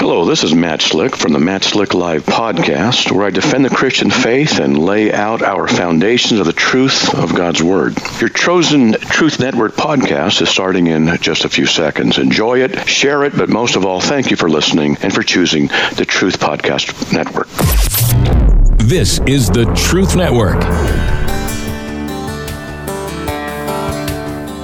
Hello, this is Matt Slick from the Matt Slick Live podcast, where I defend the Christian faith and lay out our foundations of the truth of God's Word. Your chosen Truth Network podcast is starting in just a few seconds. Enjoy it, share it, but most of all, thank you for listening and for choosing the Truth Podcast Network. This is the Truth Network.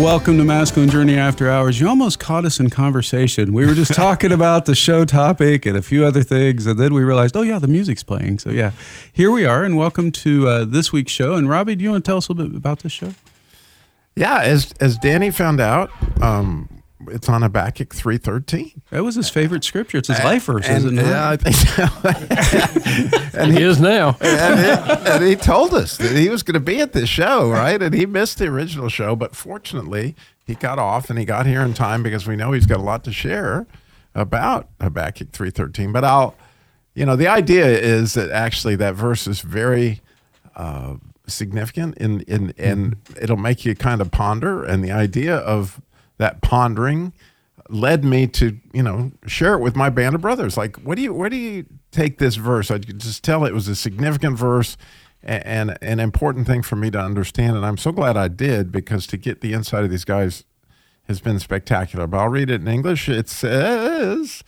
Welcome to Masculine Journey After Hours. You almost caught us in conversation. We were just talking about the show topic and a few other things, and then we realized, oh, yeah, the music's playing. So, yeah, here we are, and welcome to uh, this week's show. And, Robbie, do you want to tell us a little bit about this show? Yeah, as as Danny found out, um, it's on Habakkuk three thirteen. That was his favorite scripture. It's his life verse, and, isn't it? Yeah, I think so. and he is now. and, he, and he told us that he was going to be at this show, right? And he missed the original show, but fortunately, he got off and he got here in time because we know he's got a lot to share about Habakkuk three thirteen. But I'll, you know, the idea is that actually that verse is very. Uh, significant in in and it'll make you kind of ponder and the idea of that pondering led me to you know share it with my band of brothers. Like what do you where do you take this verse? I could just tell it was a significant verse and, and an important thing for me to understand and i'm so glad i did because to get the inside of these guys has been spectacular. But i'll read it in english. It says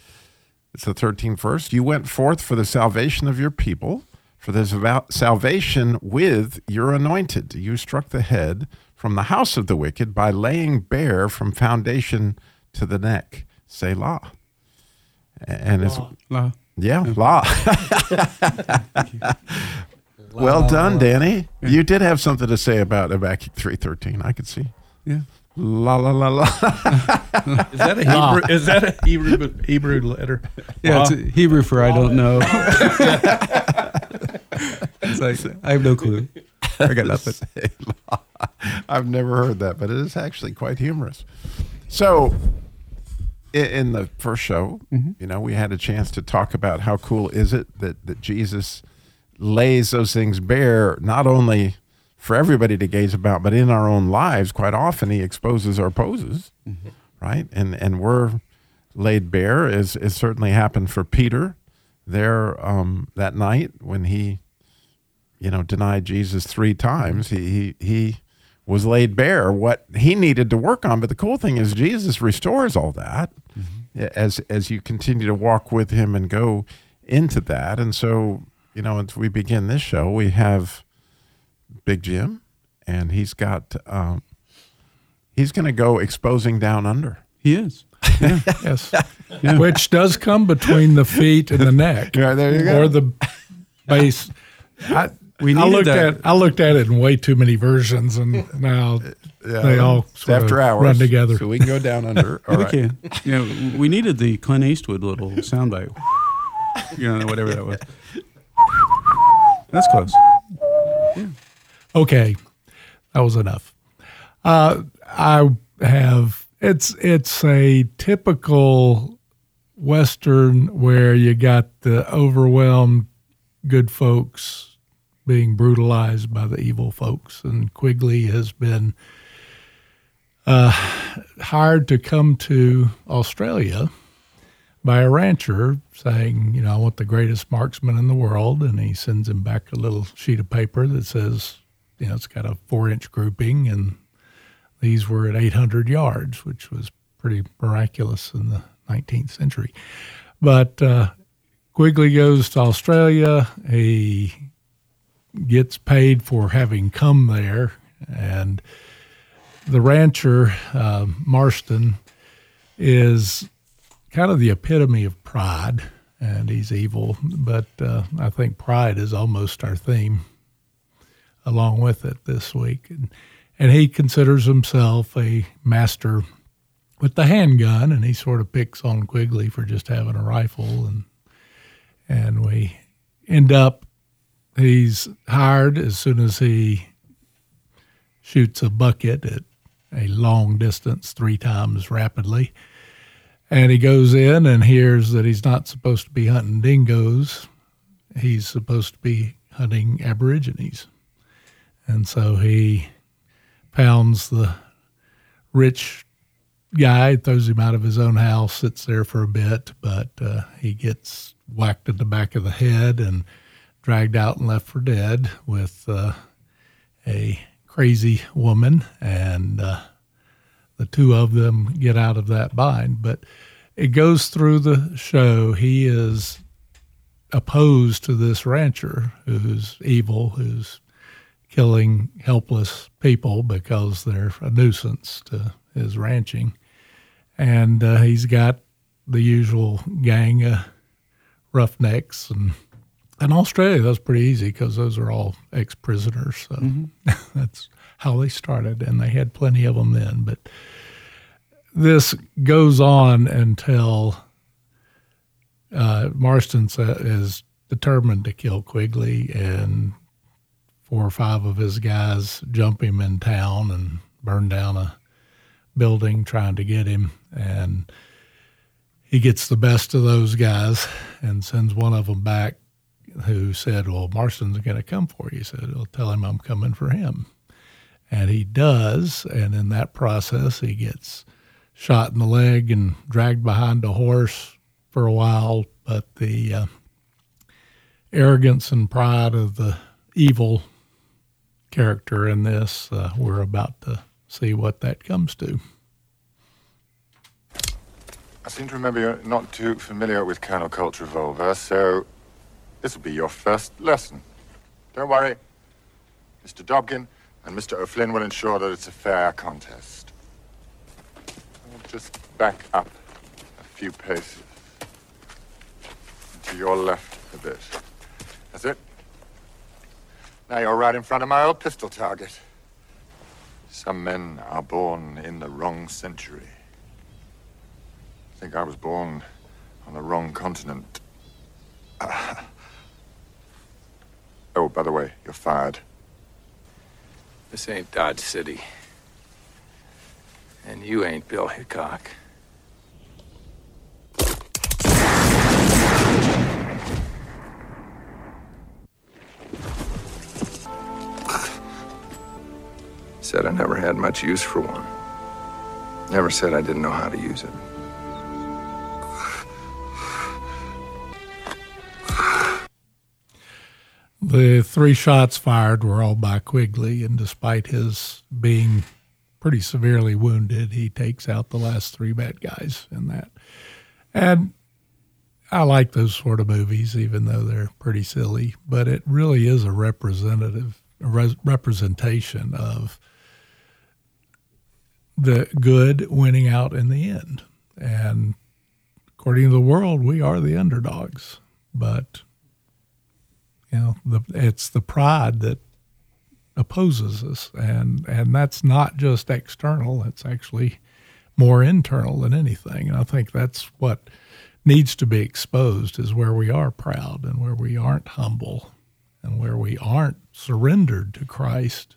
it's the 13th verse you went forth for the salvation of your people for this salvation with your anointed. You struck the head from the house of the wicked by laying bare from foundation to the neck. Selah. And it's La. yeah, law. well done, Danny. You did have something to say about Habakkuk three thirteen. I could see. Yeah. La la la la. Is that a Hebrew? Is that a Hebrew Hebrew letter? Yeah, it's a Hebrew for I don't know. it's like, I have no clue. I got nothing. I've never heard that, but it is actually quite humorous. So, in the first show, you know, we had a chance to talk about how cool is it that that Jesus lays those things bare, not only for everybody to gaze about, but in our own lives. Quite often, He exposes our poses, right? And and we're laid bare, Is as certainly happened for Peter there um, that night when he you know, denied Jesus three times. He, he he was laid bare what he needed to work on. But the cool thing is Jesus restores all that as as you continue to walk with him and go into that. And so, you know, as we begin this show, we have Big Jim, and he's got um, he's going to go exposing down under. He is. Yes. Which does come between the feet and the neck. Yeah, there you go. Or the base. I, We I looked that. at I looked at it in way too many versions, and now they all It's sort after of hours run together. so we can go down under. All we right. can. You know, we needed the Clint Eastwood little soundbite. You know, whatever that was. That's close. Okay, that was enough. Uh, I have it's it's a typical western where you got the overwhelmed good folks being brutalized by the evil folks, and Quigley has been uh, hired to come to Australia by a rancher saying, you know, I want the greatest marksman in the world. And he sends him back a little sheet of paper that says, you know, it's got a four inch grouping. And these were at 800 yards, which was pretty miraculous in the 19th century. But uh, Quigley goes to Australia. He gets paid for having come there. And the rancher, uh, Marston, is kind of the epitome of pride, and he's evil. But uh, I think pride is almost our theme, along with it this week. And, and he considers himself a master with the handgun, and he sort of picks on Quigley for just having a rifle, and and we end up. He's hired as soon as he shoots a bucket at a long distance three times rapidly. And he goes in and hears that he's not supposed to be hunting dingoes. He's supposed to be hunting Aborigines. And so he pounds the rich guy, throws him out of his own house, sits there for a bit, but uh, he gets whacked in the back of the head and dragged out and left for dead with uh, a crazy woman. And uh, the two of them get out of that bind. But it goes through the show. He is opposed to this rancher who's evil, who's killing helpless people because they're a nuisance to his ranching. And uh, he's got the usual gang of roughnecks. And in Australia, that's pretty easy because those are all ex prisoners. So that's how they started. And they had plenty of them then. But this goes on until uh, Marston is determined to kill Quigley, and four or five of his guys jump him in town and burn down a building trying to get him. And he gets the best of those guys and sends one of them back who said, Well, Marston's going to come for you. He said, I'll tell him I'm coming for him. And he does. And in that process, he gets shot in the leg and dragged behind a horse for a while. But the uh, arrogance and pride of the evil character in this, uh, we're about to see what that comes to. I seem to remember you're not too familiar with Colonel Colt's revolver, so this will be your first lesson. Don't worry. Mr. Dobkin and Mr. O'Flynn will ensure that it's a fair contest. I'll just back up a few paces. To your left a bit. That's it. Now you're right in front of my old pistol target. Some men are born in the wrong century. I think I was born on the wrong continent. Ah. Oh, by the way, you're fired. This ain't Dodge City. And you ain't Bill Hickok. Said I never had much use for one. Never said I didn't know how to use it. The three shots fired were all by Quigley, and despite his being pretty severely wounded, he takes out the last three bad guys in that. And I like those sort of movies, even though they're pretty silly, but it really is a representative a res- representation of the good winning out in the end. And according to the world, we are the underdogs, but you know, the, it's the pride that opposes us, and and that's not just external; it's actually more internal than anything. And I think that's what needs to be exposed is where we are proud and where we aren't humble and where we aren't surrendered to Christ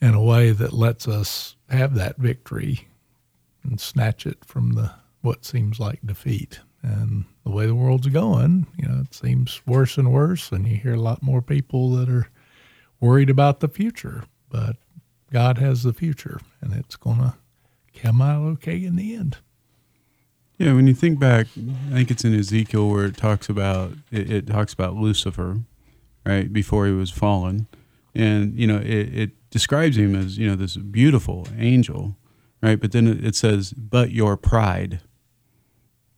in a way that lets us have that victory and snatch it from the what seems like defeat. And the way the world's going, you know, it seems worse and worse, and you hear a lot more people that are worried about the future. But God has the future, and it's going to come out okay in the end. Yeah, when you think back, I think it's in Ezekiel where it talks about it, it talks about Lucifer, right before he was fallen, and you know it, it describes him as you know this beautiful angel, right? But then it, it says, "But your pride,"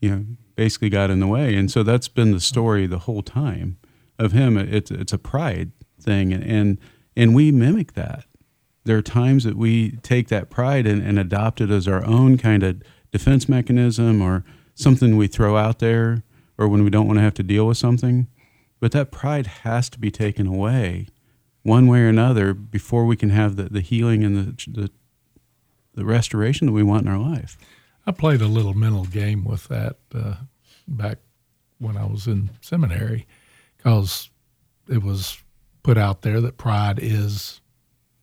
you know, basically got in the way, and so that's been the story the whole time of him. It's it's a pride thing, and and, and we mimic that. There are times that we take that pride and, and adopt it as our own kind of defense mechanism or something we throw out there or when we don't want to have to deal with something. But that pride has to be taken away one way or another before we can have the, the healing and the, the, the restoration that we want in our life. I played a little mental game with that uh, back when I was in seminary because it was put out there that pride is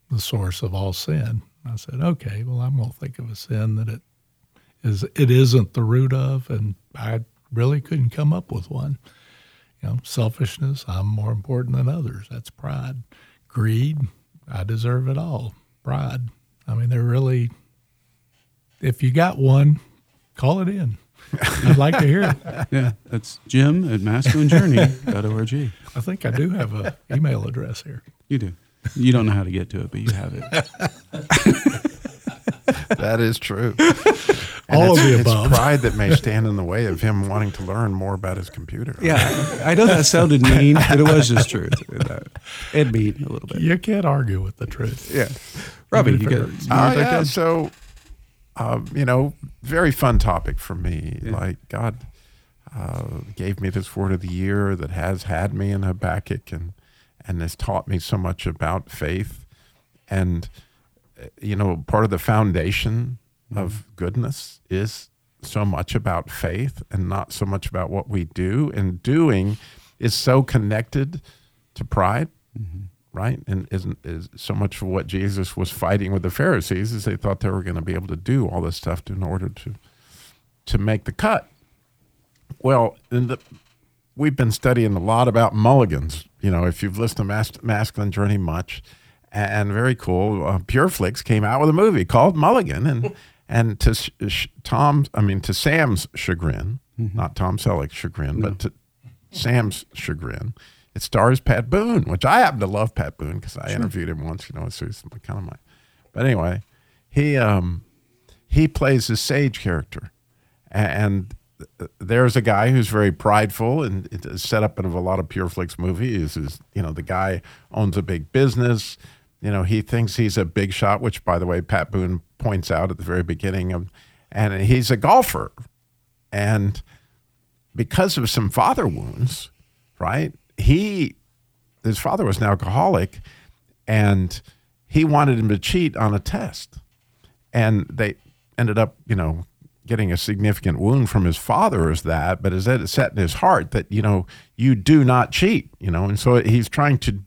the source of all sin. I said, okay, well, I'm going to think of a sin that it is it isn't the root of, and I really couldn't come up with one. You know, selfishness, I'm more important than others. That's pride. Greed, I deserve it all. Pride. I mean, they're really, if you got one, call it in. I'd like to hear it. Yeah, that's Jim at masculinejourney.org. I think I do have an email address here. You do. You don't know how to get to it, but you have it. That is true. All of the above. it's pride that may stand in the way of him wanting to learn more about his computer. Yeah, I know that sounded mean, but it was just true. It mean a little bit. You can't argue with the truth. Yeah. Robbie, you got, you Oh, yeah. that So, uh, you know, very fun topic for me. Like God uh, gave me this word of the year that has had me in Habakkuk and and has taught me so much about faith. And uh, you know, part of the foundation of goodness is so much about faith and not so much about what we do. And doing is so connected to pride right? And isn't is so much of what Jesus was fighting with the Pharisees is they thought they were going to be able to do all this stuff in order to to make the cut. Well, in the, we've been studying a lot about mulligans. You know, if you've listened to Mas- Masculine Journey much, and very cool. Uh, Pureflix came out with a movie called Mulligan, and and to sh- sh- Tom's, I mean to Sam's chagrin, not Tom Selleck's chagrin, but to Sam's chagrin, it stars Pat Boone, which I happen to love Pat Boone because I interviewed him once. You know, so he's kind of my. But anyway, he um, he plays a sage character, and there's a guy who's very prideful and it's set up in a lot of Pureflix movies. Is you know the guy owns a big business. You know he thinks he's a big shot, which by the way Pat Boone points out at the very beginning of, and he's a golfer, and because of some father wounds, right? He his father was an alcoholic, and he wanted him to cheat on a test, and they ended up, you know, getting a significant wound from his father as that, but as that set in his heart that you know you do not cheat, you know, and so he's trying to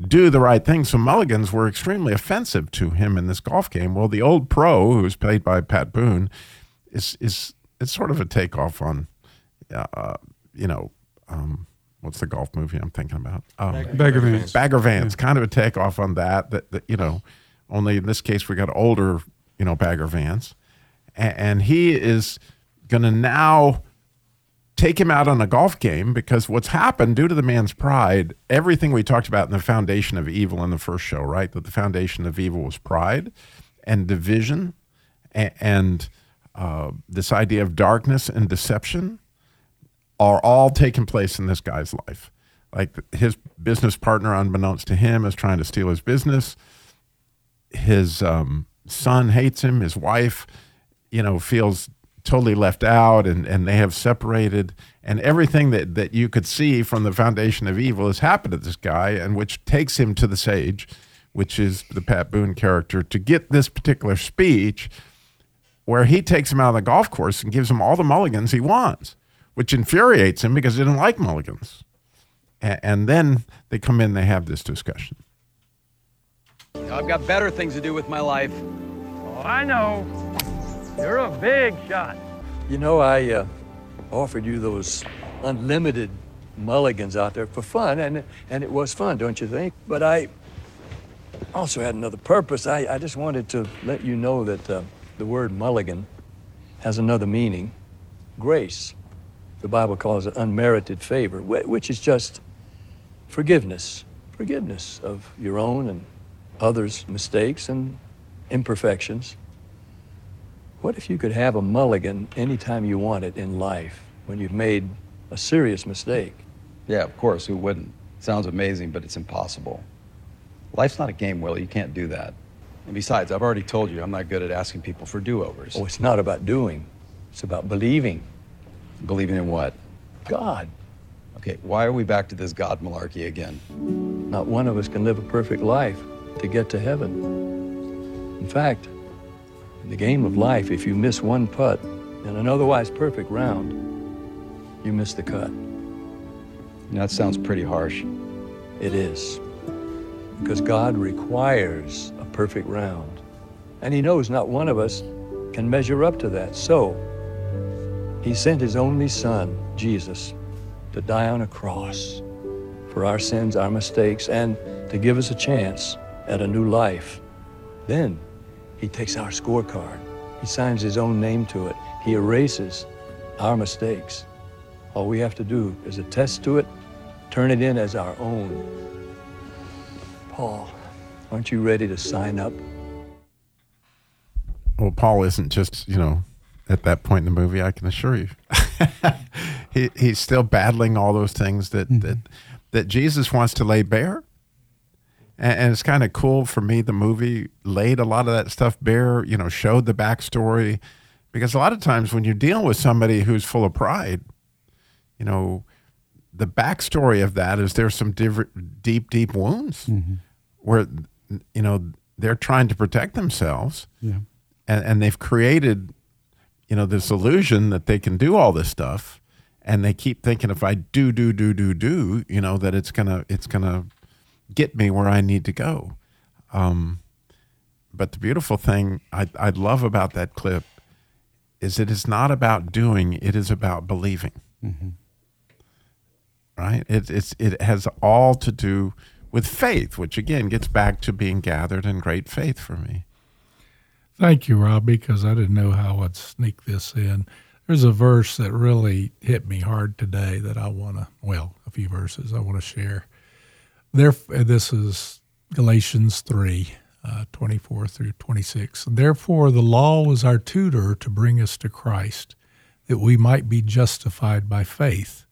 do the right thing. So mulligans were extremely offensive to him in this golf game. Well, the old pro, who's played by Pat Boone, is is it's sort of a takeoff on, uh, you know, um, what's the golf movie I'm thinking about? Um, Bagger Vance. Bagger Vance, kind of a takeoff on that, that. That you know, only in this case we got older, you know, Bagger Vance, and, and he is going to now take him out on a golf game because what's happened due to the man's pride, everything we talked about in the foundation of evil in the first show, right? That the foundation of evil was pride and division and, and uh, this idea of darkness and deception are all taking place in this guy's life. Like his business partner, unbeknownst to him, is trying to steal his business. His um, son hates him. His wife, you know, feels totally left out, and, and they have separated. And everything that, that you could see from the foundation of evil has happened to this guy, and which takes him to the sage, which is the Pat Boone character, to get this particular speech where he takes him out on the golf course and gives him all the mulligans he wants, which infuriates him because he didn't like mulligans. A- And then they come in, they have this discussion. I've got better things to do with my life. Oh, I know. You're a big shot. You know, I uh, offered you those unlimited mulligans out there for fun, and and it was fun, don't you think? But I also had another purpose. I, I just wanted to let you know that uh, the word mulligan has another meaning grace. The Bible calls it unmerited favor, which is just forgiveness. Forgiveness of your own and others' mistakes and imperfections. What if you could have a mulligan anytime you want it in life when you've made a serious mistake? Yeah, of course. Who wouldn't? Sounds amazing, but it's impossible. Life's not a game, Willie. You can't do that. And besides, I've already told you I'm not good at asking people for do overs. Oh, it's not about doing, it's about believing. Believing in what? God. Okay, why are we back to this God malarkey again? Not one of us can live a perfect life to get to heaven. In fact, in the game of life, if you miss one putt in an otherwise perfect round, you miss the cut. That sounds pretty harsh. It is. Because God requires a perfect round And he knows not one of us can measure up to that. So, he sent his only son, Jesus, to die on a cross for our sins, our mistakes, and to give us a chance at a new life. Then he takes our scorecard. He signs his own name to it. He erases our mistakes. All we have to do is attest to it, turn it in as our own. Paul, aren't you ready to sign up? Well, Paul isn't just, you know, at that point in the movie, I can assure you. he, he's still battling all those things that, mm-hmm. that, that Jesus wants to lay bare. And, and it's kind of cool for me. The movie laid a lot of that stuff bare, you know, showed the backstory. Because a lot of times when you're dealing with somebody who's full of pride, you know, the backstory of that is there's some div- deep, deep wounds mm-hmm. where, you know, they're trying to protect themselves. Yeah. And, and they've created, you know, this illusion that they can do all this stuff. And they keep thinking if I do, do, do, do, do, you know, that it's gonna, it's gonna get me where I need to go. Um, but the beautiful thing I, I love about that clip is it is not about doing; it is about believing. Mm-hmm right? It, it's, it has all to do with faith, which again gets back to being gathered in great faith for me. Thank you, Robbie, because I didn't know how I'd sneak this in. There's a verse that really hit me hard today that I want to, well, a few verses I want to share. There, this is Galatians 3, uh, 24 through 26. Therefore, the law was our tutor to bring us to Christ, that we might be justified by faith.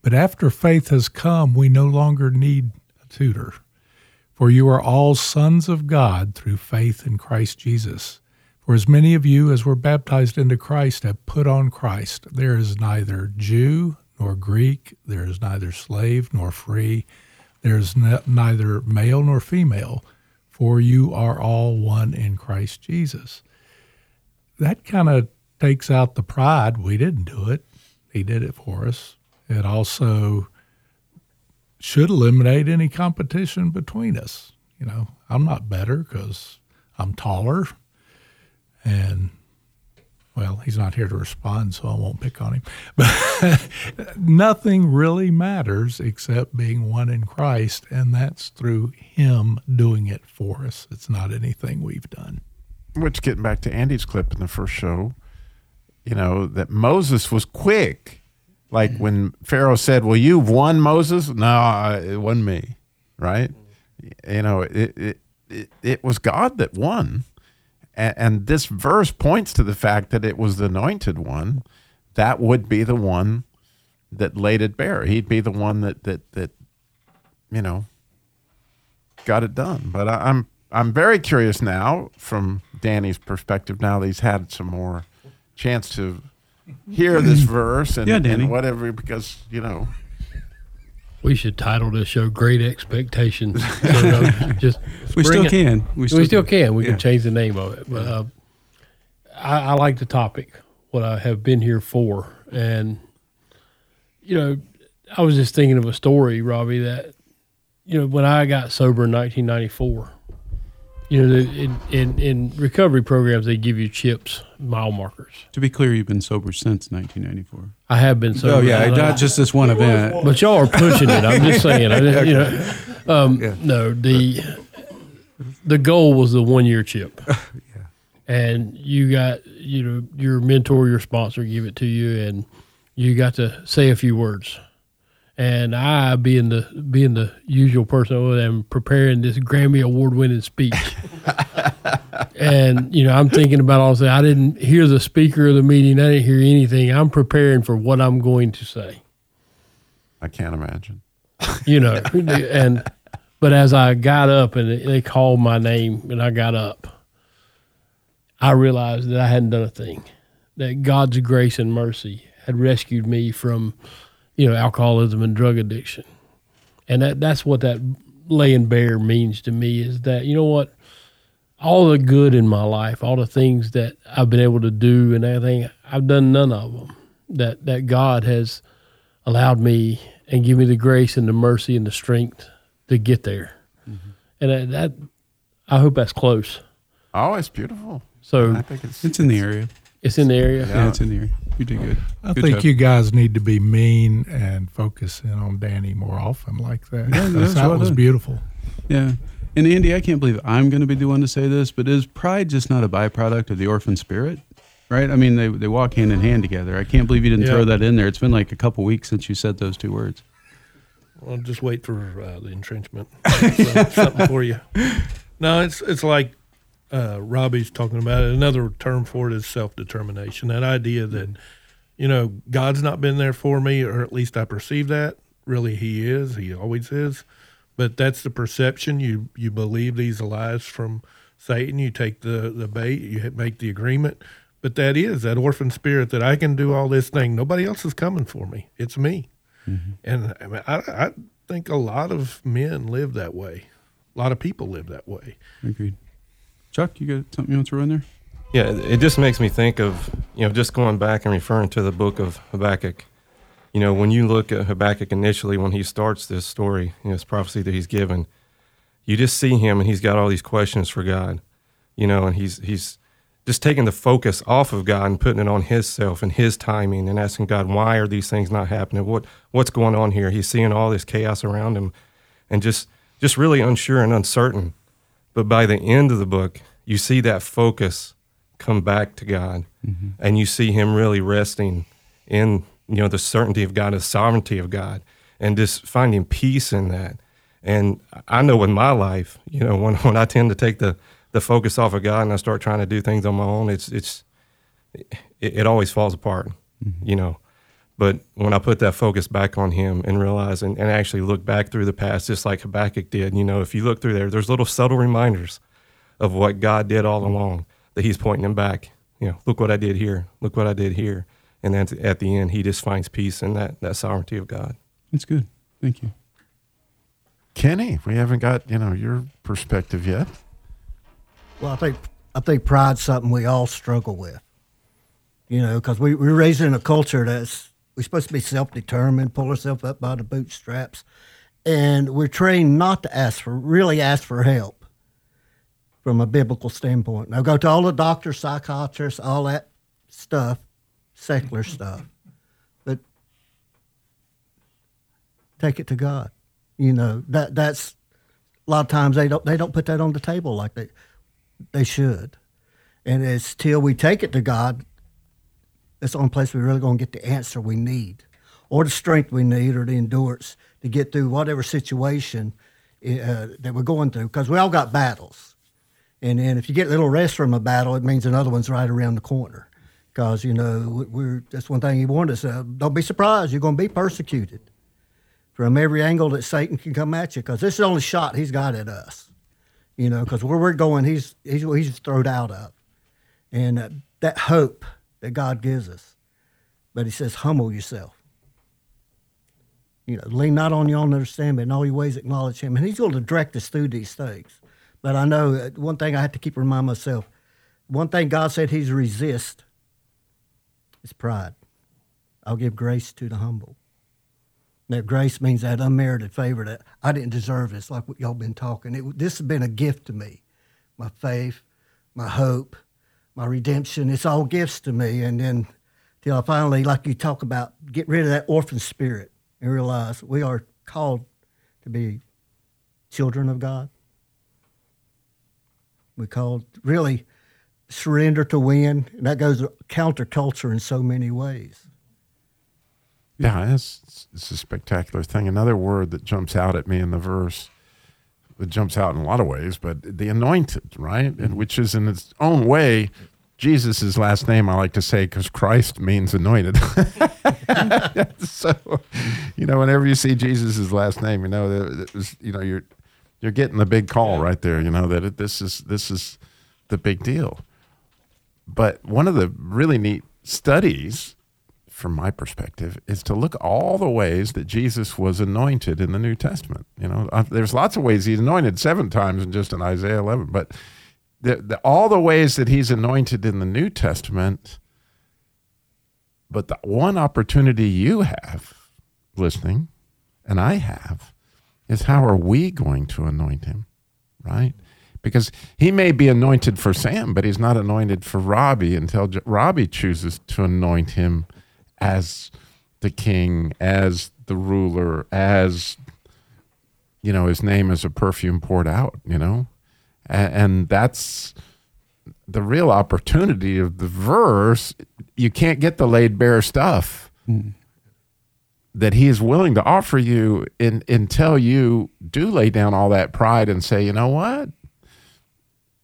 But after faith has come, we no longer need a tutor. For you are all sons of God through faith in Christ Jesus. For as many of you as were baptized into Christ have put on Christ. There is neither Jew nor Greek, there is neither slave nor free, there is neither male nor female, for you are all one in Christ Jesus. That kind of takes out the pride. We didn't do it, He did it for us. It also should eliminate any competition between us. You know, I'm not better because I'm taller, and well, he's not here to respond, so I won't pick on him. But nothing really matters except being one in Christ, and that's through Him doing it for us. It's not anything we've done. Which, getting back to Andy's clip in the first show, you know, that Moses was quick like when Pharaoh said, "Well, you've won Moses." No, it wasn't me, right? You know, it it it, it was God that won, and, and, this verse points to the fact that it was the anointed one that would be the one that laid it bare. He'd be the one that that that you know got it done. But I, I'm I'm very curious now, from Danny's perspective. Now that he's had some more chance to hear this verse and, yeah, and whatever because you know we should title this show "Great Expectations." So, just we still it. can. We still, we still can. can. We yeah. can change the name of it. But uh, I, I, like the topic. What I have been here for, and you know, I was just thinking of a story, Robbie. That you know, when I got sober in 1994, you know, in, in, in recovery programs, they give you chips, mile markers. To be clear, you've been sober since 1994. I have been sober. Oh yeah, not just this one event. But y'all are pushing it. I'm just saying. I just, you know, um, yeah. no the the goal was the one year chip. yeah. And you got you know your mentor, your sponsor, give it to you, and you got to say a few words and I, being the being the usual person, am preparing this Grammy award winning speech. and you know, I'm thinking about all this. I didn't hear the speaker of the meeting. I didn't hear anything. I'm preparing for what I'm going to say. I can't imagine. You know, and but as I got up and they called my name and I got up, I realized that I hadn't done a thing. That God's grace and mercy had rescued me from you know, alcoholism and drug addiction. And that that's what that laying bare means to me is that, you know what, all the good in my life, all the things that I've been able to do and everything, I've done none of them. That that God has allowed me and give me the grace and the mercy and the strength to get there. Mm-hmm. And that, that, I hope that's close. Oh, it's beautiful. So I think it's It's in the area. it's in the area. Yeah, it's in the area. You did good. I Good think job. you guys need to be mean and focus in on Danny more often like that. Yeah, That's- that's that was beautiful. Yeah. And Andy, I can't believe I'm going to be the one to say this, but is pride just not a byproduct of the orphan spirit? Right? I mean, they, they walk hand in hand together. I can't believe you didn't Yeah. throw that in there. It's been like a couple weeks since you said those two words. Well, just wait for uh, the entrenchment. So- something for you. No, it's it's like uh, Robbie's talking about it. Another term for it is self determination. That idea that you know God's not been there for me, or at least I perceive that. Really, He is. He always is. But that's the perception. You you believe these lies from Satan. You take the the bait. You make the agreement. But that is that orphan spirit that I can do all this thing. Nobody else is coming for me. It's me. And I, mean, I, I think a lot of men live that way. A lot of people live that way. Agreed. Chuck, you got something you want to in there? Yeah, it just makes me think of, you know, just going back and referring to the book of Habakkuk. You know, when you look at Habakkuk initially, when he starts this story, you know, this prophecy that he's given, you just see him and he's got all these questions for God, you know, and he's, he's just taking the focus off of God and putting it on his self and his timing and asking God, why are these things not happening? What, what's going on here? He's seeing all this chaos around him and just, just really unsure and uncertain. But by the end of the book, you see that focus come back to God, mm-hmm. and you see him really resting in you know the certainty of God, the sovereignty of God, and just finding peace in that. And I know in my life, you know, when when I tend to take the the focus off of God and I start trying to do things on my own, it's it's it, it always falls apart, mm-hmm. you know. But when I put that focus back on Him and realize and, and actually look back through the past, just like Habakkuk did, you know, if you look through there, there's little subtle reminders of what God did all along that He's pointing him back. You know, look what I did here. Look what I did here. And then at the end, he just finds peace in that, that sovereignty of God. That's good. Thank you. Kenny, we haven't got you know your perspective yet. Well, I think I think pride's something we all struggle with. You know, because we we're raised in a culture that's we're supposed to be self-determined, pull ourselves up by the bootstraps, and we're trained not to ask for really ask for help from a biblical standpoint. Now, go to all the doctors, psychiatrists, all that stuff, secular stuff, but take it to God. You know that that's a lot of times they don't they don't put that on the table like they they should, and it's till we take it to God. That's the only place we're really going to get the answer we need, or the strength we need, or the endurance to get through whatever situation uh, that we're going through. Because we all got battles, and then if you get a little rest from a battle, it means another one's right around the corner. Because you know we- we're that's one thing He warned us: uh, don't be surprised, you're going to be persecuted from every angle that Satan can come at you. Because this is the only shot He's got at us you know, because where we're going, he's he's he's thrown out of, and uh, that hope that God gives us. But He says, humble yourself. You know, lean not on your own understanding, but in all your ways acknowledge Him, and He's going to direct us through these things. But I know uh, one thing I have to keep reminding myself: one thing God said He's resist is pride. I'll give grace to the humble. Now, grace means that unmerited favor that I didn't deserve this, like what y'all been talking. It, this has been a gift to me. My faith, my hope, my redemption, it's all gifts to me. And then till I finally, like you talk about, get rid of that orphan spirit and realize we are called to be children of God. We're called really surrender to win. And that goes counterculture in so many ways. Yeah, it's, it's a spectacular thing. Another word that jumps out at me in the verse, that jumps out in a lot of ways, but the anointed, right? And mm-hmm. which is in its own way, Jesus' last name, I like to say, because Christ means anointed. so, you know, whenever you see Jesus' last name, you know, that it was, you know, you're, you're getting the big call right there, you know, that it, this is, this is the big deal. But one of the really neat studies from my perspective, is to look all the ways that Jesus was anointed in the New Testament. You know, uh, there's lots of ways he's anointed seven times in just in Isaiah 11, but the, the, all the ways that he's anointed in the New Testament. But the one opportunity you have listening, and I have, is how are we going to anoint him, right? because he may be anointed for Sam, but he's not anointed for Robbie until Robbie chooses to anoint him as the king, as the ruler, as you know, his name is a perfume poured out. You know, and, and that's the real opportunity of the verse. You can't get the laid bare stuff mm. that he is willing to offer you in, until you do lay down all that pride and say, you know what?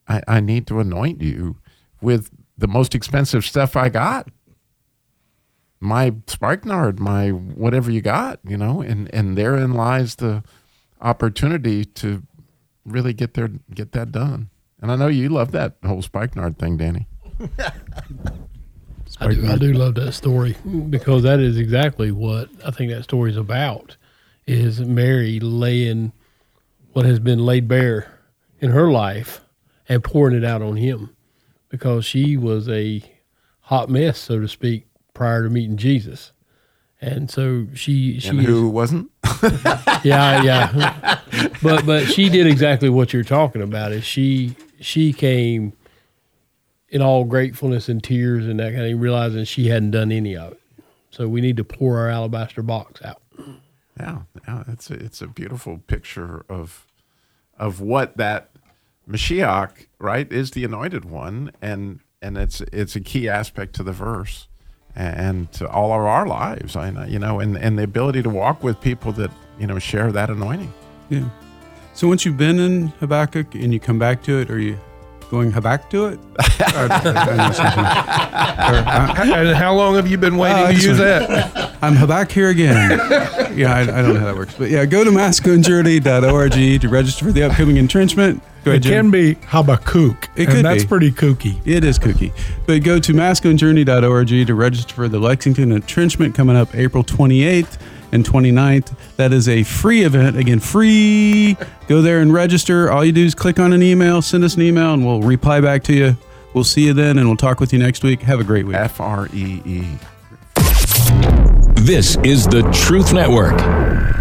I, I need to anoint you with the most expensive stuff I got. My spikenard, my whatever you got, you know, and, and therein lies the opportunity to really get there, get that done. And I know you love that whole spikenard thing, Danny. I do, I do love that story because that is exactly what I think that story is about. Is Mary laying what has been laid bare in her life and pouring it out on him because she was a hot mess, so to speak, prior to meeting Jesus. And so she she And who wasn't? yeah, yeah. But but she did exactly what you're talking about. Is she she came in all gratefulness and tears and that kind of realizing she hadn't done any of it. So we need to pour our alabaster box out. Yeah, yeah, it's a, it's a beautiful picture of of what that Mashiach, right, is the anointed one, and and it's it's a key aspect to the verse and to all of our lives. I you know, and and the ability to walk with people that you know share that anointing. Yeah. So once you've been in Habakkuk and you come back to it, are you going back to it? Or- uh, And how long have you been ah, waiting Oh, I to use that? I'm back here again. yeah, I, I don't know how that works. But yeah, go to masculinejourney.org to register for the upcoming entrenchment. Go ahead, It Jim. can be Habakkuk. It and could that's be. pretty kooky. It is kooky. But go to masculinejourney.org to register for the Lexington entrenchment coming up April 28th and 29th. That is a free event. Again, free. Go there and register. All you do is click on an email, send us an email, and we'll reply back to you. We'll see you then, and we'll talk with you next week. Have a great week. F R E E. This is the Truth Network.